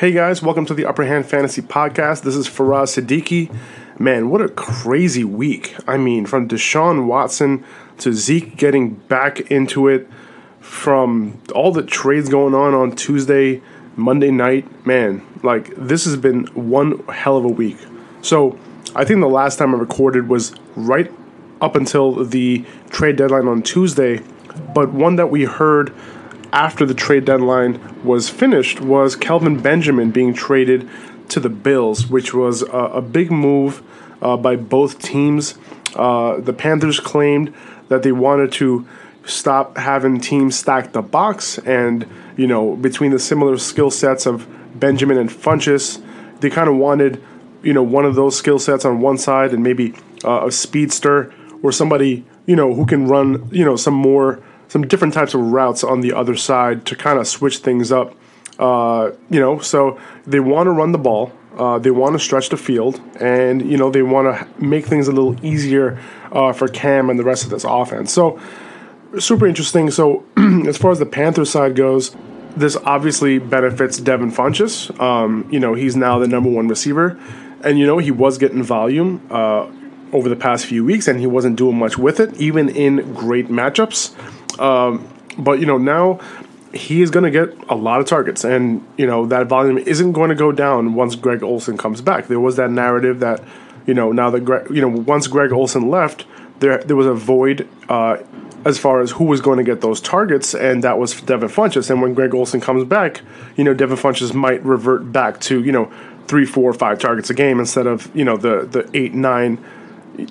Hey guys, welcome to the Upper Hand Fantasy Podcast. This is Faraz Siddiqui. Man, what a crazy week. I mean, from Deshaun Watson to Zeke getting back into it, from all the trades going on on Tuesday, Monday night. Man, like, this has been one hell of a week. So, I think the last time I recorded was right up until the trade deadline on Tuesday, but one that we heard after the trade deadline was finished was Kelvin Benjamin being traded to the Bills, which was a, big move uh, by both teams. Uh, the Panthers claimed that they wanted to stop having teams stack the box, and you know between the similar skill sets of Benjamin and Funchess, they kind of wanted you know one of those skill sets on one side and maybe uh, a speedster or somebody you know who can run you know some more some different types of routes on the other side to kind of switch things up. Uh, you know, so they want to run the ball. Uh, they want to stretch the field, and you know they want to make things a little easier uh, for Cam and the rest of this offense. So super interesting. So as far as the Panthers side goes, this obviously benefits Devin Funchess. Um, you know he's now the number one receiver, and you know he was getting volume uh, over the past few weeks, and he wasn't doing much with it, even in great matchups. Um, but you know now he is going to get a lot of targets, and you know that volume isn't going to go down once Greg Olsen comes back. There was that narrative that you know now that Greg, you know once Greg Olsen left, there there was a void uh, as far as who was going to get those targets, and that was Devin Funchess. And when Greg Olsen comes back, you know Devin Funchess might revert back to you know three, four, five targets a game instead of you know the the eight, nine,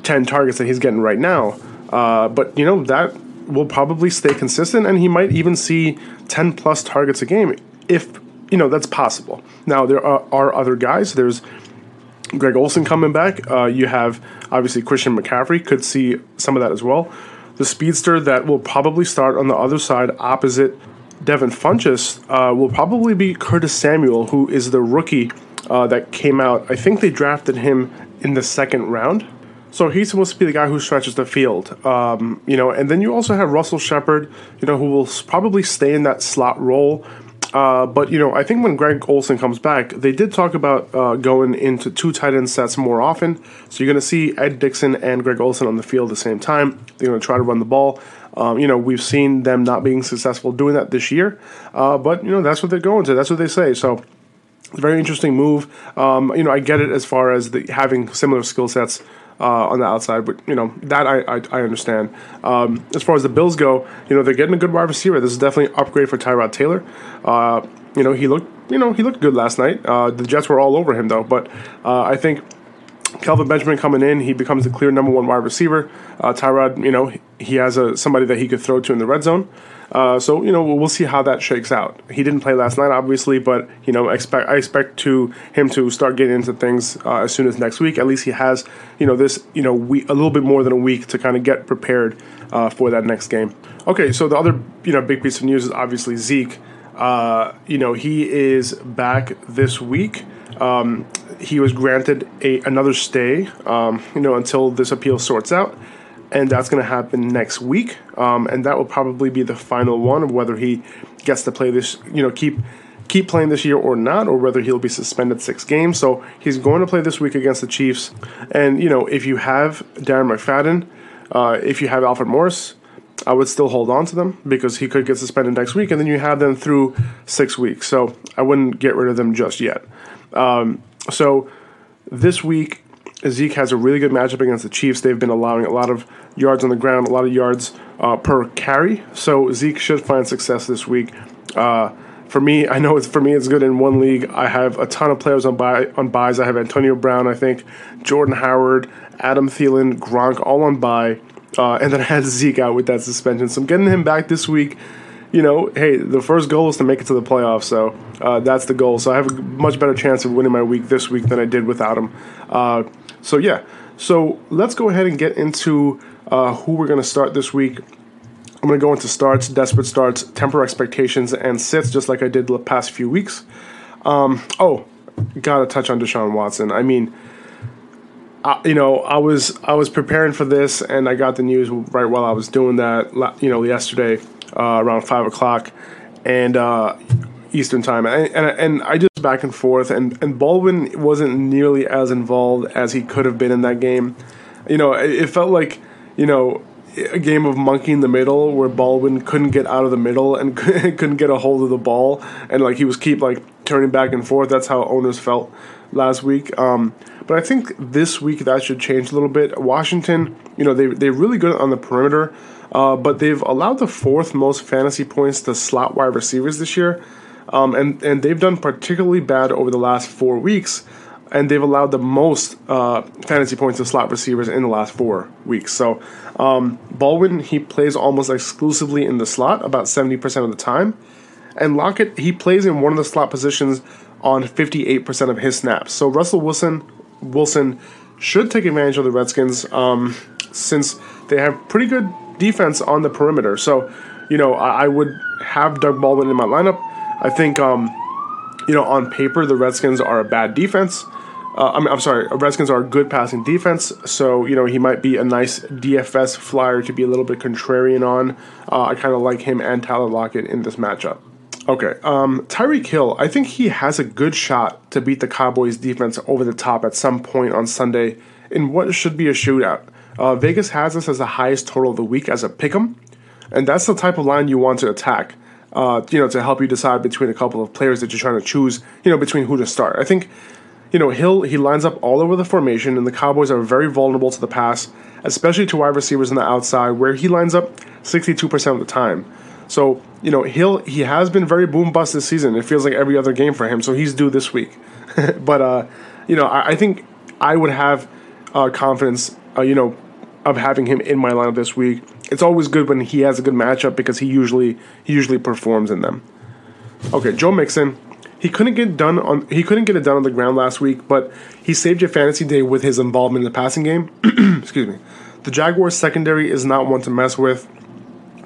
ten targets that he's getting right now. Uh, but you know that will probably stay consistent, and he might even see 10 plus targets a game if you know that's possible. Now there are, are other guys. There's Greg Olsen coming back. Uh, you have obviously Christian McCaffrey could see some of that as well. The speedster that will probably start on the other side opposite Devin Funchess uh, will probably be Curtis Samuel, who is the rookie uh, that came out. I think they drafted him in the second round. So he's supposed to be the guy who stretches the field, um, you know. And then you also have Russell Shepard, you know, who will probably stay in that slot role. Uh, but you know, I think when Greg Olsen comes back, they did talk about uh, going into two tight end sets more often. So you're going to see Ed Dickson and Greg Olsen on the field at the same time. They're going to try to run the ball. Um, you know, we've seen them not being successful doing that this year, uh, but you know that's what they're going to. That's what they say. So very interesting move. Um, you know, I get it as far as the, having similar skill sets uh, on the outside. But you know that I I, I understand. Um, as far as the Bills go, you know they're getting a good wide receiver. This is definitely an upgrade for Tyrod Taylor. Uh, you know he looked you know he looked good last night. Uh, the Jets were all over him though, but uh, I think. Kelvin Benjamin coming in, he becomes the clear number one wide receiver. Uh, Tyrod, you know, he has a somebody that he could throw to in the red zone. Uh, so you know we'll see how that shakes out. He didn't play last night, obviously, but you know expect I expect to him to start getting into things uh, as soon as next week. At least he has you know this you know we, a little bit more than a week to kind of get prepared uh, for that next game. Okay, so the other you know big piece of news is obviously Zeke. Uh, you know he is back this week. Um, he was granted a another stay, um, you know, until this appeal sorts out and that's going to happen next week. Um, and that will probably be the final one of whether he gets to play this, you know, keep keep playing this year or not, or whether he'll be suspended six games. So he's going to play this week against the Chiefs. And you know, if you have Darren McFadden, uh, if you have Alfred Morris, I would still hold on to them because he could get suspended next week, and then you have them through six weeks. So I wouldn't get rid of them just yet. Um, so this week Zeke has a really good matchup against the Chiefs. They've been allowing a lot of yards on the ground, a lot of yards uh, per carry. So Zeke should find success this week. Uh, for me, I know it's for me. It's good in one league. I have a ton of players on bye on byes. I have Antonio Brown, I think, Jordan Howard, Adam Thielen, Gronk, all on bye, uh, and then I had Zeke out with that suspension. So I'm getting him back this week you know, hey, the first goal is to make it to the playoffs, so uh, that's the goal. So I have a much better chance of winning my week this week than I did without him. Uh, so yeah, so let's go ahead and get into uh, who we're going to start this week. I'm going to go into starts, desperate starts, temper expectations, and sits, just like I did the past few weeks. Um, oh, gotta touch on Deshaun Watson. I mean, I, you know, I was I was preparing for this, and I got the news right while I was doing that. You know, yesterday uh, around five o'clock, and uh, Eastern time, and, and and I just back and forth, and and Baldwin wasn't nearly as involved as he could have been in that game. You know, it, it felt like you know a game of monkey in the middle where Baldwin couldn't get out of the middle and couldn't get a hold of the ball, and like he was keep like turning back and forth. That's how owners felt last week. Um, but I think this week that should change a little bit. Washington, you know, they they're really good on the perimeter, uh, but they've allowed the fourth most fantasy points to slot wide receivers this year, um, and and they've done particularly bad over the last four weeks and they've allowed the most uh, fantasy points to slot receivers in the last four weeks. So um, Baldwin he plays almost exclusively in the slot about seventy percent of the time, and Lockett he plays in one of the slot positions on fifty eight percent of his snaps. So Russell Wilson Wilson should take advantage of the Redskins um, since they have pretty good defense on the perimeter. So you know I, I would have Doug Baldwin in my lineup. I think. Um, you know, on paper, the Redskins are a bad defense. Uh, I mean, I'm sorry, Redskins are a good passing defense, so you know he might be a nice DFS flyer to be a little bit contrarian on. Uh, I kind of like him and Tyler Lockett in this matchup. Okay, um, Tyreek Hill, I think he has a good shot to beat the Cowboys defense over the top at some point on Sunday in what should be a shootout. Uh, Vegas has this as the highest total of the week as a pick'em, and that's the type of line you want to attack. Uh, you know, to help you decide between a couple of players that you're trying to choose. You know, between who to start. I think you know, Hill, he lines up all over the formation, and the Cowboys are very vulnerable to the pass, especially to wide receivers on the outside, where he lines up 62% of the time. So, you know, Hill, he has been very boom bust this season. It feels like every other game for him, so he's due this week. but, uh, you know, I, I, think I would have uh, confidence, uh, you know, of having him in my lineup this week. It's always good when he has a good matchup because he usually he usually performs in them. Okay, Joe Mixon he couldn't get done on he couldn't get it done on the ground last week, but he saved your fantasy day with his involvement in the passing game. Excuse me. The Jaguars secondary is not one to mess with.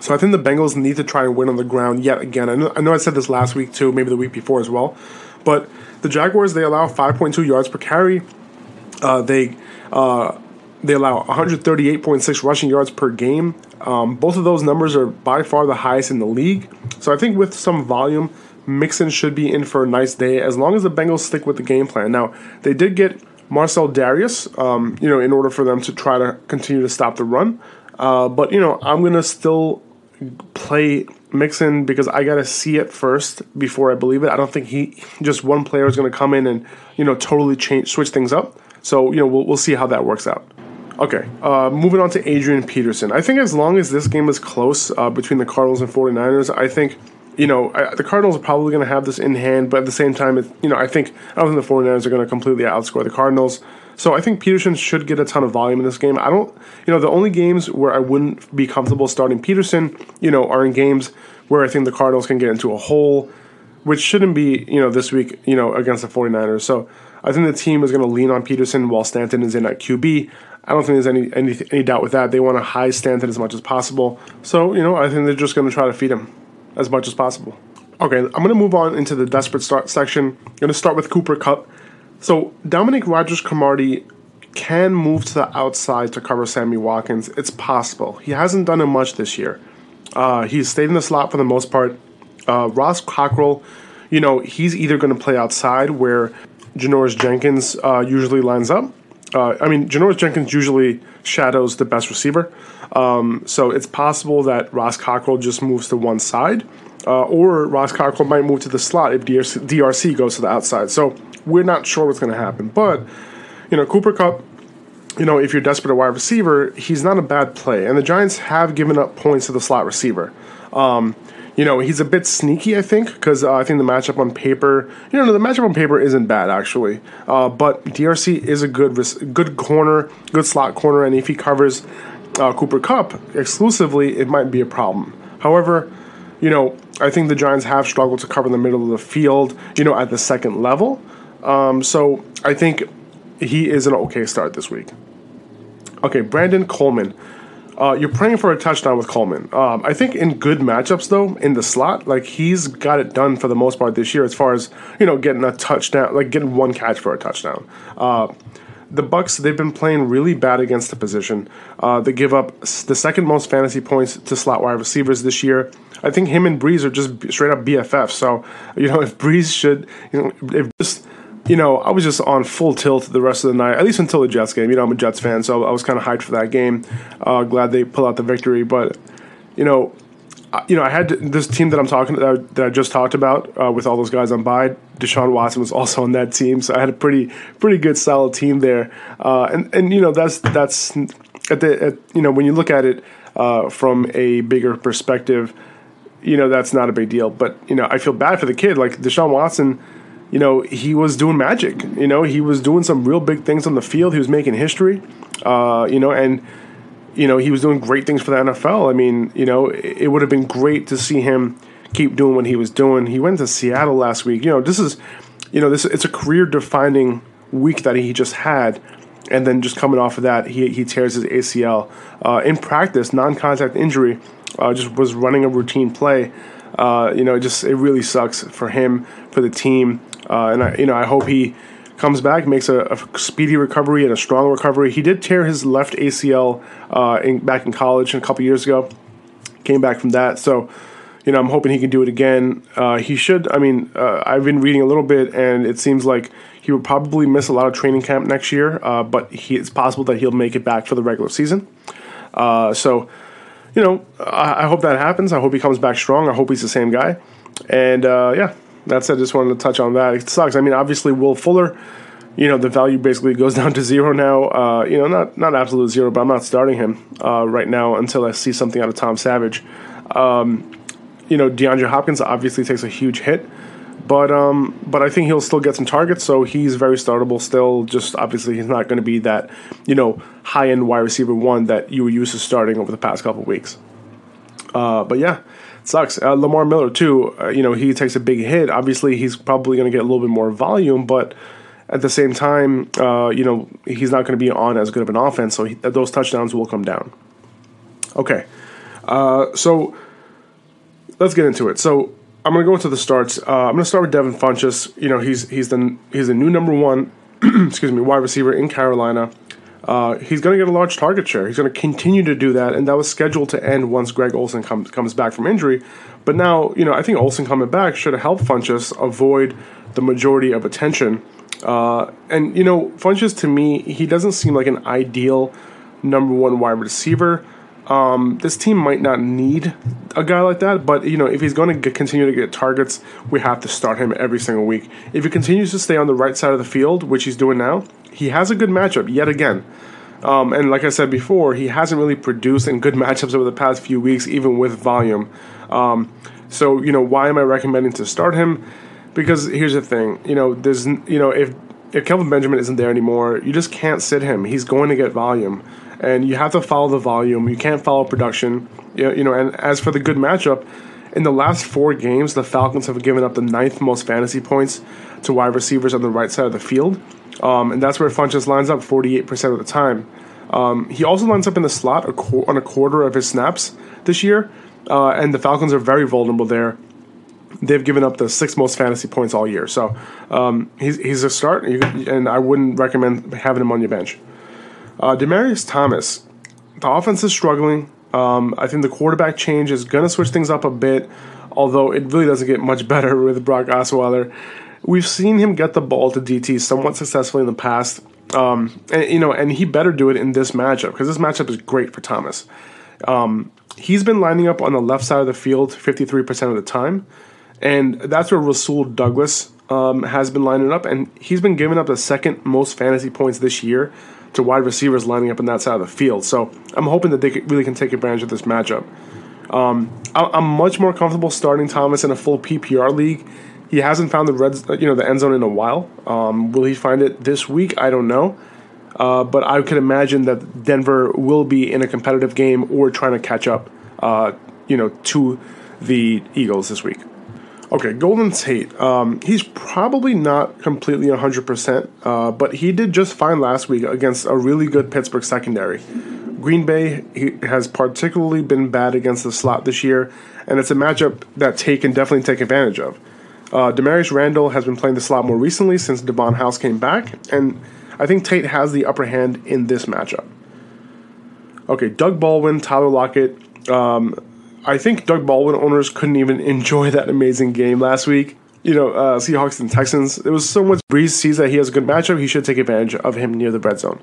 So I think the Bengals need to try and win on the ground yet again. I know, I know I said this last week too, maybe the week before as well. But the Jaguars they allow 5.2 yards per carry. Uh, they uh, they allow 138.6 rushing yards per game. Um, both of those numbers are by far the highest in the league. So I think with some volume, Mixon should be in for a nice day as long as the Bengals stick with the game plan. Now, they did get Marcell Dareus, um, you know, in order for them to try to continue to stop the run. Uh, but, you know, I'm going to still play Mixon because I got to see it first before I believe it. I don't think he, just one player is going to come in and, you know, totally change, switch things up. So, you know, we'll, we'll see how that works out. Okay, uh, moving on to Adrian Peterson. I think as long as this game is close uh, between the Cardinals and 49ers, I think you know, I, the Cardinals are probably going to have this in hand, but at the same time, it, you know, I think I don't think the 49ers are going to completely outscore the Cardinals. So I think Peterson should get a ton of volume in this game. I don't, you know, the only games where I wouldn't be comfortable starting Peterson, you know, are in games where I think the Cardinals can get into a hole, which shouldn't be, you know, this week, you know, against the 49ers. So I think the team is going to lean on Peterson while Stanton is in at QB. I don't think there's any, any any doubt with that. They want to high Stanton as much as possible. So, you know, I think they're just going to try to feed him as much as possible. Okay, I'm going to move on into the desperate start section. I'm going to start with Cooper Kupp. So Dominique Rodgers-Cromartie can move to the outside to cover Sammy Watkins. It's possible. He hasn't done it much this year. Uh, he's stayed in the slot for the most part. Uh, Ross Cockrell, you know, he's either going to play outside where Janoris Jenkins uh, usually lines up. Uh, I mean, Janoris Jenkins usually shadows the best receiver. Um, so it's possible that Ross Cockrell just moves to one side, uh, or Ross Cockrell might move to the slot if DRC, DRC goes to the outside. So we're not sure what's going to happen. But, you know, Cooper Kupp, you know, if you're desperate at wide receiver, he's not a bad play. And the Giants have given up points to the slot receiver. Um, you know, he's a bit sneaky, I think, because uh, I think the matchup on paper, you know, the matchup on paper isn't bad actually. Uh, but DRC is a good, good corner, good slot corner, and if he covers uh, Cooper Kupp exclusively, it might be a problem. However, you know, I think the Giants have struggled to cover the middle of the field, you know, at the second level. Um, so I think he is an okay start this week. Okay, Brandon Coleman. Uh, you're praying for a touchdown with Coleman. Um, I think in good matchups though, in the slot, like he's got it done for the most part this year, as far as you know, getting a touchdown, like getting one catch for a touchdown. Uh, the Bucs they've been playing really bad against the position. Uh, they give up the second most fantasy points to slot wide receivers this year. I think him and Brees are just straight up BFF. So you know if Brees should you know if just you know I was just on full tilt the rest of the night, at least until the Jets game. You know I'm a Jets fan, so I was kind of hyped for that game. Uh, glad they pull out the victory, but you know you know, I had this team that I'm talking that I, that I just talked about uh, with all those guys on bye. Deshaun Watson was also on that team, so I had a pretty pretty good solid team there. Uh, and and you know that's that's at the at, you know when you look at it uh, from a bigger perspective, you know that's not a big deal. But you know I feel bad for the kid. Like Deshaun Watson, you know he was doing magic. You know he was doing some real big things on the field. He was making history. Uh, you know and you know, he was doing great things for the NFL. I mean, you know, it, would have been great to see him keep doing what he was doing. He went to Seattle last week. You know, this is, you know, this it's a career defining week that he just had. And then just coming off of that, he, he tears his ACL. Uh, in practice, non contact injury, uh, just was running a routine play. Uh, you know, it just it really sucks for him, for the team. Uh, and I, you know, I hope he comes back, makes a, a, speedy recovery and a strong recovery. He did tear his left ACL uh, in, back in college a couple years ago. Came back from that, so you know I'm hoping he can do it again. Uh, he should. I mean, uh, I've been reading a little bit, and it seems like he would probably miss a lot of training camp next year. Uh, but he, it's possible that he'll make it back for the regular season. Uh, so, you know, I, I, hope that happens. I hope he comes back strong. I hope he's the same guy. And uh, yeah, that's it. Just wanted to touch on that. It sucks. I mean, obviously, Will Fuller, you know, the value basically goes down to zero now. Uh, you know, not not absolute zero, but I'm not starting him uh, right now until I see something out of Tom Savage. Um, you know, DeAndre Hopkins obviously takes a huge hit, but um, but I think he'll still get some targets, so he's very startable still. Just obviously, he's not going to be that you know high end wide receiver one that you were used to starting over the past couple weeks. Uh, but yeah, sucks. Uh, Lamar Miller too. Uh, you know, he takes a big hit. Obviously, he's probably going to get a little bit more volume, but at the same time, uh, you know, he's not going to be on as good of an offense, so he, those touchdowns will come down. Okay, uh, so let's get into it. So I'm going to go into the starts. Uh, I'm going to start with Devin Funchess. You know, he's he's the he's the new number one, excuse me, wide receiver in Carolina. Uh, he's going to get a large target share. He's going to continue to do that, and that was scheduled to end once Greg Olsen comes comes back from injury. But now, you know, I think Olsen coming back should have helped Funchess avoid the majority of attention. Uh, and you know, Funchess to me, he doesn't seem like an ideal number one wide receiver. Um, this team might not need a guy like that, but you know, if he's going to continue to get targets, we have to start him every single week. If he continues to stay on the right side of the field, which he's doing now, he has a good matchup yet again. Um, and like I said before, he hasn't really produced in good matchups over the past few weeks, even with volume. Um, so you know, why am I recommending to start him? Because here's the thing, you know, there's you know if if Kelvin Benjamin isn't there anymore, you just can't sit him. He's going to get volume, and you have to follow the volume. You can't follow production. You know, and as for the good matchup, in the last four games, the Falcons have given up the ninth most fantasy points to wide receivers on the right side of the field. Um, and that's where Funchess lines up 48% of the time. Um, he also lines up in the slot a qu- on a quarter of his snaps this year, uh, and the Falcons are very vulnerable there. They've given up the sixth most fantasy points all year, so um, he's, he's a start, and I wouldn't recommend having him on your bench. Uh, Demaryius Thomas, the offense is struggling. Um, I think the quarterback change is going to switch things up a bit, although it really doesn't get much better with Brock Osweiler. We've seen him get the ball to DT somewhat successfully in the past, um, and you know, and he better do it in this matchup because this matchup is great for Thomas. Um, he's been lining up on the left side of the field 53% of the time, and that's where Rasul Douglas um, has been lining up, and he's been giving up the second most fantasy points this year to wide receivers lining up in that side of the field. So I'm hoping that they really can take advantage of this matchup. Um, I'm much more comfortable starting Thomas in a full PPR league he hasn't found the red, you know, the end zone in a while. Um, will he find it this week? I don't know. Uh, but I could imagine that Denver will be in a competitive game or trying to catch up, uh, you know, to the Eagles this week. Okay, Golden Tate. Um, he's probably not completely 100%, uh, but he did just fine last week against a really good Pittsburgh secondary. Green Bay has particularly been bad against the slot this year, and it's a matchup that Tate can definitely take advantage of. Uh, Damarious Randall has been playing the slot more recently since Davon House came back, and I think Tate has the upper hand in this matchup. Okay, Doug Baldwin, Tyler Lockett. Um, I think Doug Baldwin owners couldn't even enjoy that amazing game last week. You know, uh, Seahawks and Texans. It was so much. Brees sees that he has a good matchup. He should take advantage of him near the red zone.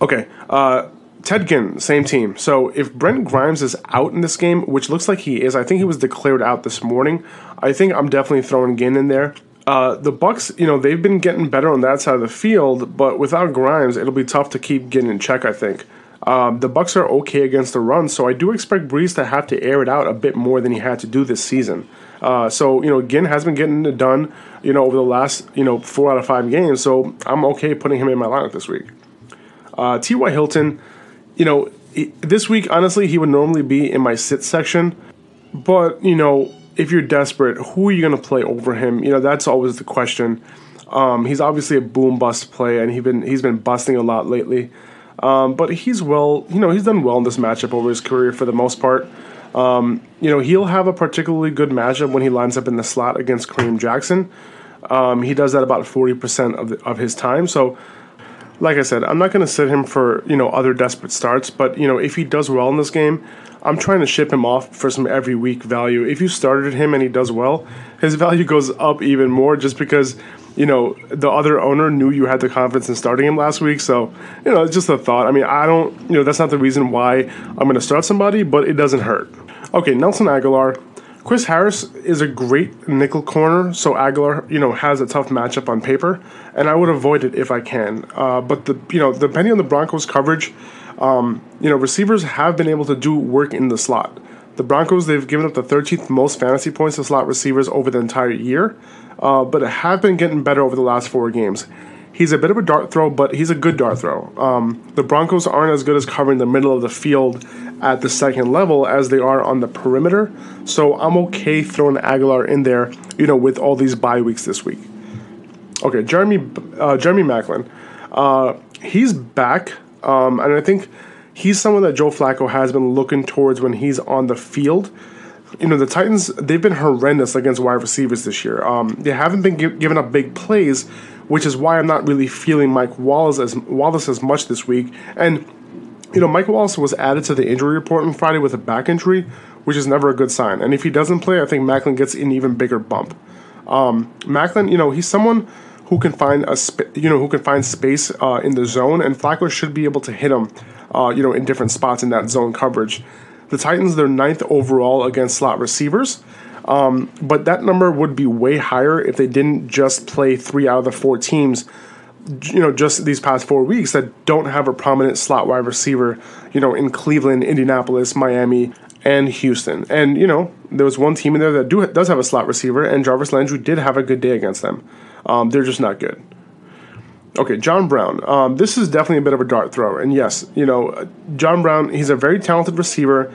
Okay, uh, Ted Ginn, same team. So if Brent Grimes is out in this game, which looks like he is, I think he was declared out this morning. I think I'm definitely throwing Ginn in there. Uh, the Bucs, you know, they've been getting better on that side of the field, but without Grimes, it'll be tough to keep Ginn in check. I think. Um, the Bucs are okay against the run, so I do expect Brees to have to air it out a bit more than he had to do this season. Uh, so you know, Ginn has been getting it done, you know, over the last you know four out of five games. So I'm okay putting him in my lineup this week. Uh, T.Y. Hilton, you know, this week honestly he would normally be in my sit section, but you know, if you're desperate, who are you going to play over him? You know, that's always the question. Um, he's obviously a boom bust play, and he's been he's been busting a lot lately. Um, but he's well, you know, he's done well in this matchup over his career for the most part. Um, you know, he'll have a particularly good matchup when he lines up in the slot against Kareem Jackson. Um, he does that about 40% of, the, of his time. So, like I said, I'm not going to sit him for, you know, other desperate starts. But, you know, if he does well in this game, I'm trying to ship him off for some every week value. If you started him and he does well, his value goes up even more just because you know, the other owner knew you had the confidence in starting him last week. So, you know, it's just a thought. I mean, I don't, you know, that's not the reason why I'm going to start somebody, but it doesn't hurt. Okay, Nelson Agholor. Chris Harris is a great nickel corner, so Agholor, you know, has a tough matchup on paper, and I would avoid it if I can. Uh, but the, you know, depending on the Broncos' coverage, um, you know, receivers have been able to do work in the slot. The Broncos, they've given up the 13th most fantasy points to slot receivers over the entire year uh, but have been getting better over the last four games. He's a bit of a dart throw, but he's a good dart throw. Um, the Broncos aren't as good as covering the middle of the field at the second level as they are on the perimeter, so I'm okay throwing Agholor in there, you know, with all these bye weeks this week. Okay, Jeremy uh, Jeremy Maclin, uh, he's back, um, and I think he's someone that Joe Flacco has been looking towards when he's on the field you know the Titans they've been horrendous against wide receivers this year. Um, they haven't been gi- giving up big plays, which is why I'm not really feeling Mike Wallace as Wallace as much this week. And you know Mike Wallace was added to the injury report on Friday with a back injury, which is never a good sign. And if he doesn't play, I think Maclin gets an even bigger bump. Um, Maclin, you know, he's someone who can find a sp- you know who can find space uh, in the zone, and Flacco should be able to hit him, uh, you know, in different spots in that zone coverage. The Titans, they're ninth overall against slot receivers. Um, but that number would be way higher if they didn't just play three out of the four teams, you know, just these past four weeks that don't have a prominent slot wide receiver, you know, in Cleveland, Indianapolis, Miami, and Houston. And, you know, there was one team in there that do, does have a slot receiver, and Jarvis Landry did have a good day against them. Um, they're just not good. Okay, John Brown. Um, this is definitely a bit of a dart thrower. and yes, you know, John Brown. He's a very talented receiver.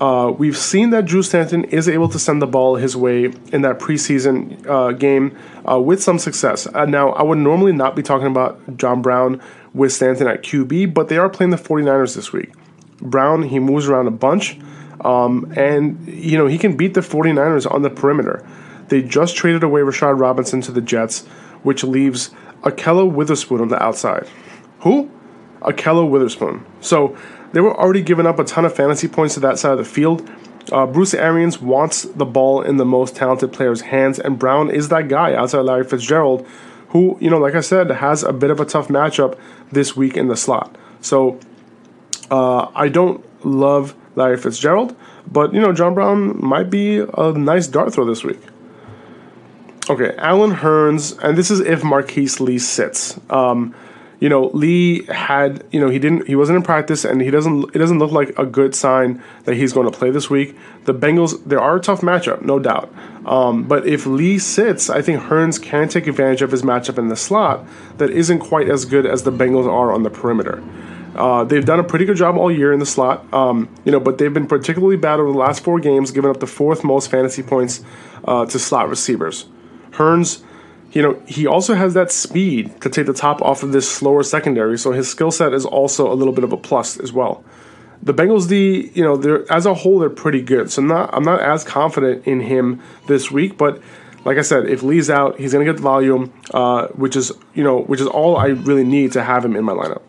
Uh, we've seen that Drew Stanton is able to send the ball his way in that preseason uh, game uh, with some success. Uh, now, I would normally not be talking about John Brown with Stanton at QB, but they are playing the 49ers this week. Brown, he moves around a bunch, um, and, you know, he can beat the 49ers on the perimeter. They just traded away Rashard Robinson to the Jets, which leaves Ahkello Witherspoon on the outside. Who? Ahkello Witherspoon. So they were already giving up a ton of fantasy points to that side of the field. Uh, Bruce Arians wants the ball in the most talented player's hands, and Brown is that guy outside Larry Fitzgerald, who, you know, like I said, has a bit of a tough matchup this week in the slot. So uh, I don't love Larry Fitzgerald, but, you know, John Brown might be a nice dart throw this week. Okay, Allen Hurns, and this is if Marquise Lee sits. Um, you know, Lee had, you know, he didn't, he wasn't in practice, and he doesn't, it doesn't look like a good sign that he's going to play this week. The Bengals, there are a tough matchup, no doubt. Um, but if Lee sits, I think Hurns can take advantage of his matchup in the slot that isn't quite as good as the Bengals are on the perimeter. Uh, they've done a pretty good job all year in the slot, um, you know, but they've been particularly bad over the last four games, giving up the fourth most fantasy points uh, to slot receivers. Hurns, you know, he also has that speed to take the top off of this slower secondary, so his skill set is also a little bit of a plus as well. The Bengals D, you know, they're as a whole they're pretty good. So not I'm not as confident in him this week, but like I said, if Lee's out, he's going to get the volume, uh, which is you know which is all I really need to have him in my lineup.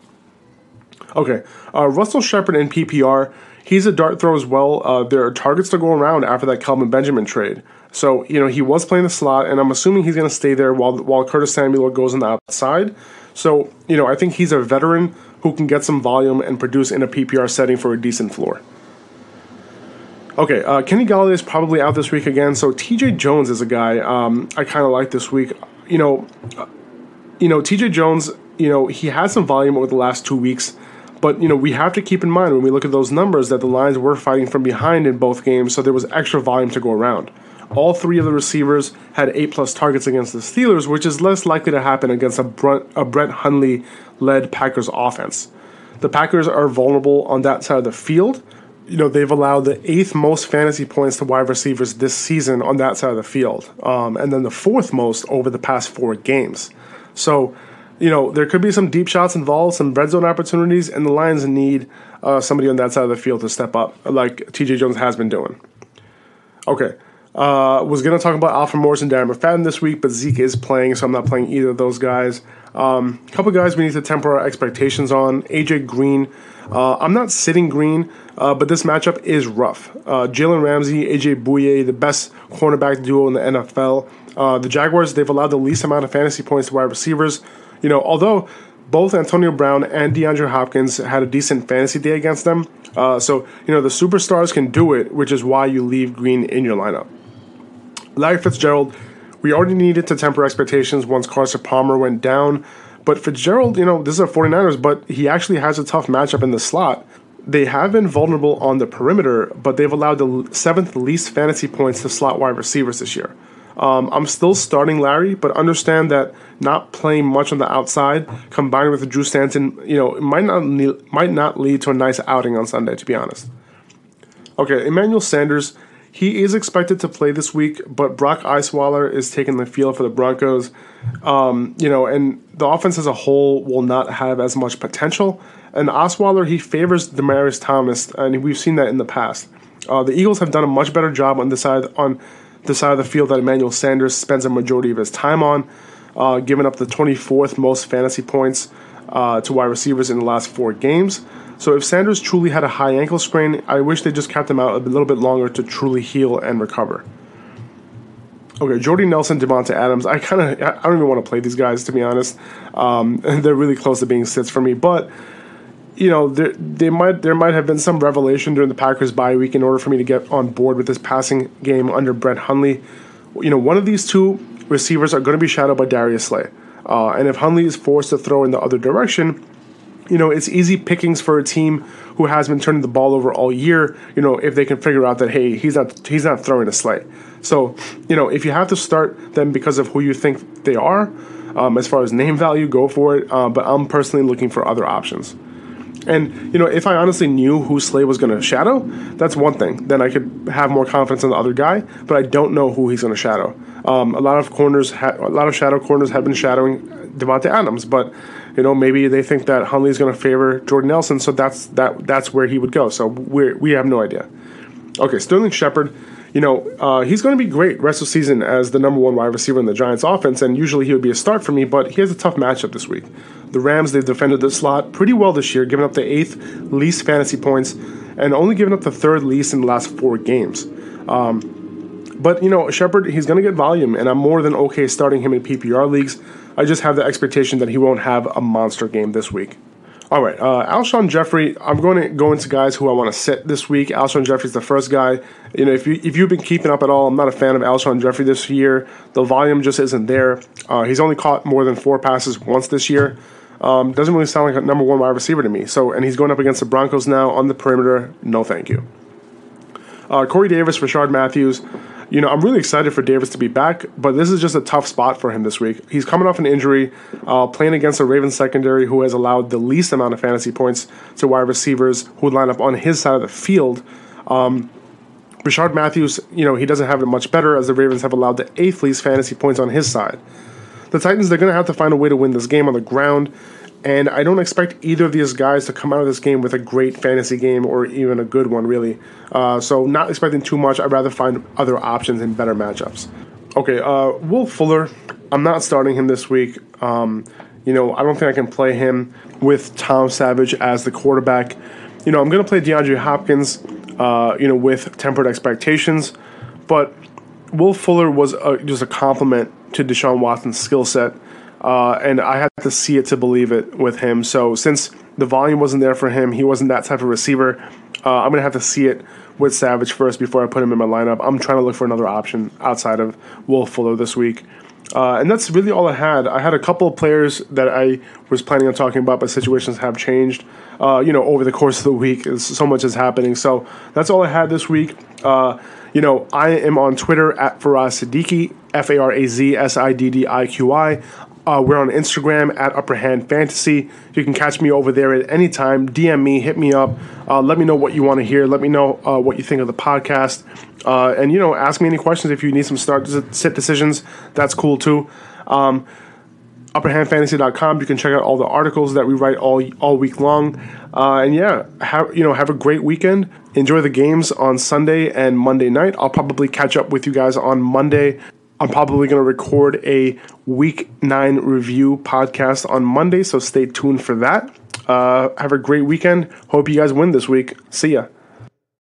Okay, uh, Russell Shepard in PPR. He's a dart throw as well. Uh, there are targets to go around after that Kelvin Benjamin trade. So you know he was playing the slot, and I'm assuming he's going to stay there while while Curtis Samuel goes on the outside. So you know I think he's a veteran who can get some volume and produce in a PPR setting for a decent floor. Okay, uh, Kenny Golladay is probably out this week again. So T.J. Jones is a guy um, I kind of like this week. You know, uh, you know T.J. Jones. You know he had some volume over the last two weeks, but you know we have to keep in mind when we look at those numbers that the Lions were fighting from behind in both games, so there was extra volume to go around. All three of the receivers had eight plus targets against the Steelers, which is less likely to happen against a, a Brett Hundley led Packers offense. The Packers are vulnerable on that side of the field you know they've allowed the eighth most fantasy points to wide receivers this season on that side of the field, um, and then the fourth most over the past four games. So, you know there could be some deep shots involved, some red zone opportunities, and the Lions need uh, somebody on that side of the field to step up, like T.J. Jones has been doing. Okay. Uh, was going to talk about Alfred Morris and Darren McFadden this week, but Zeke is playing, so I'm not playing either of those guys. A um, couple guys we need to temper our expectations on. AJ Green uh, I'm not sitting green, uh, but this matchup is rough. Uh, Jalen Ramsey, AJ Bouye, the best cornerback duo in the NFL. Uh, the Jaguars, they've allowed the least amount of fantasy points to wide receivers. You know, although both Antonio Brown and DeAndre Hopkins had a decent fantasy day against them. Uh, so, you know, the superstars can do it, which is why you leave Green in your lineup. Larry Fitzgerald, we already needed to temper expectations once Carson Palmer went down. But Fitzgerald, you know, this is a 49ers, but he actually has a tough matchup in the slot. They have been vulnerable on the perimeter, but they've allowed the seventh least fantasy points to slot wide receivers this year. Um, I'm still starting Larry, but understand that not playing much on the outside, combined with Drew Stanton, you know, might not might not lead to a nice outing on Sunday. To be honest. Okay, Emmanuel Sanders he is expected to play this week, but Brock Osweiler is taking the field for the Broncos. Um, you know, and the offense as a whole will not have as much potential. And Osweiler, he favors Demaryius Thomas, and we've seen that in the past. Uh, the Eagles have done a much better job on the side on the side of the field that Emmanuel Sanders spends a majority of his time on, uh, giving up the 24th most fantasy points uh, to wide receivers in the last four games. So if Sanders truly had a high ankle sprain, I wish they just kept him out a little bit longer to truly heal and recover. Okay, Jordy Nelson, Davante Adams. I kind of I don't even want to play these guys to be honest. Um, they're really close to being sits for me, but you know there they might there might have been some revelation during the Packers bye week in order for me to get on board with this passing game under Brett Hundley. You know, one of these two receivers are going to be shadowed by Darius Slay, uh, and if Hundley is forced to throw in the other direction, you know, it's easy pickings for a team who has been turning the ball over all year. You know, if they can figure out that hey, he's not he's not throwing a slate. So, you know, if you have to start them because of who you think they are, um, as far as name value, go for it. Uh, but I'm personally looking for other options. And you know, if I honestly knew who Slay was going to shadow, that's one thing. Then I could have more confidence in the other guy. But I don't know who he's going to shadow. Um, a lot of corners, ha- a lot of shadow corners have been shadowing Davante Adams, but you know, maybe they think that Hundley's going to favor Jordan Nelson, so that's that that's where he would go. So we we have no idea. Okay, Sterling Shepard, you know, uh, he's going to be great rest of season as the number one wide receiver in the Giants' offense, and usually he would be a start for me, but he has a tough matchup this week. The Rams they've defended the slot pretty well this year, giving up the eighth least fantasy points, and only giving up the third least in the last four games. Um, but you know, Shepard, he's going to get volume, and I'm more than okay starting him in PPR leagues. I just have the expectation that he won't have a monster game this week. All right, uh, Alshon Jeffery. I'm going to go into guys who I want to sit this week. Alshon Jeffery's the first guy. You know, if you if you've been keeping up at all, I'm not a fan of Alshon Jeffery this year. The volume just isn't there. Uh, he's only caught more than four passes once this year. Um, doesn't really sound like a number one wide receiver to me. So, and he's going up against the Broncos now on the perimeter. No, thank you. Uh, Corey Davis, Rishard Matthews you know, I'm really excited for Davis to be back, but this is just a tough spot for him this week. He's coming off an injury, uh, playing against a Ravens secondary who has allowed the least amount of fantasy points to wide receivers who line up on his side of the field. Um, Rishard Matthews, you know, he doesn't have it much better as the Ravens have allowed the eighth least fantasy points on his side. The Titans, they're going to have to find a way to win this game on the ground. And I don't expect either of these guys to come out of this game with a great fantasy game or even a good one, really. Uh, so, not expecting too much. I'd rather find other options and better matchups. Okay, uh, Will Fuller. I'm not starting him this week. Um, you know, I don't think I can play him with Tom Savage as the quarterback. You know, I'm going to play DeAndre Hopkins. Uh, you know, with tempered expectations, but Will Fuller was a, just a complement to Deshaun Watson's skill set, uh, and I had to see it to believe it with him. So since the volume wasn't there for him, he wasn't that type of receiver. Uh, I'm gonna have to see it with Savage first before I put him in my lineup. I'm trying to look for another option outside of Will Fuller this week. Uh, and that's really all I had. I had a couple of players that I was planning on talking about, but situations have changed. Uh, you know, over the course of the week, so much is happening. So that's all I had this week. Uh, you know, I am on Twitter at Faraz Siddiqui, F A R A Z S I D D I Q I. Uh, we're on Instagram at Upper Hand Fantasy. You can catch me over there at any time. DM me, hit me up. Uh, let me know what you want to hear. Let me know uh, what you think of the podcast. Uh, and, you know, ask me any questions if you need some start sit decisions. That's cool too. Um, upperhandfantasy.com. You can check out all the articles that we write all all week long. Uh, and yeah, have you know have a great weekend. Enjoy the games on Sunday and Monday night. I'll probably catch up with you guys on Monday I'm probably going to record a week nine review podcast on Monday, so stay tuned for that. Uh, have a great weekend. Hope you guys win this week. See ya.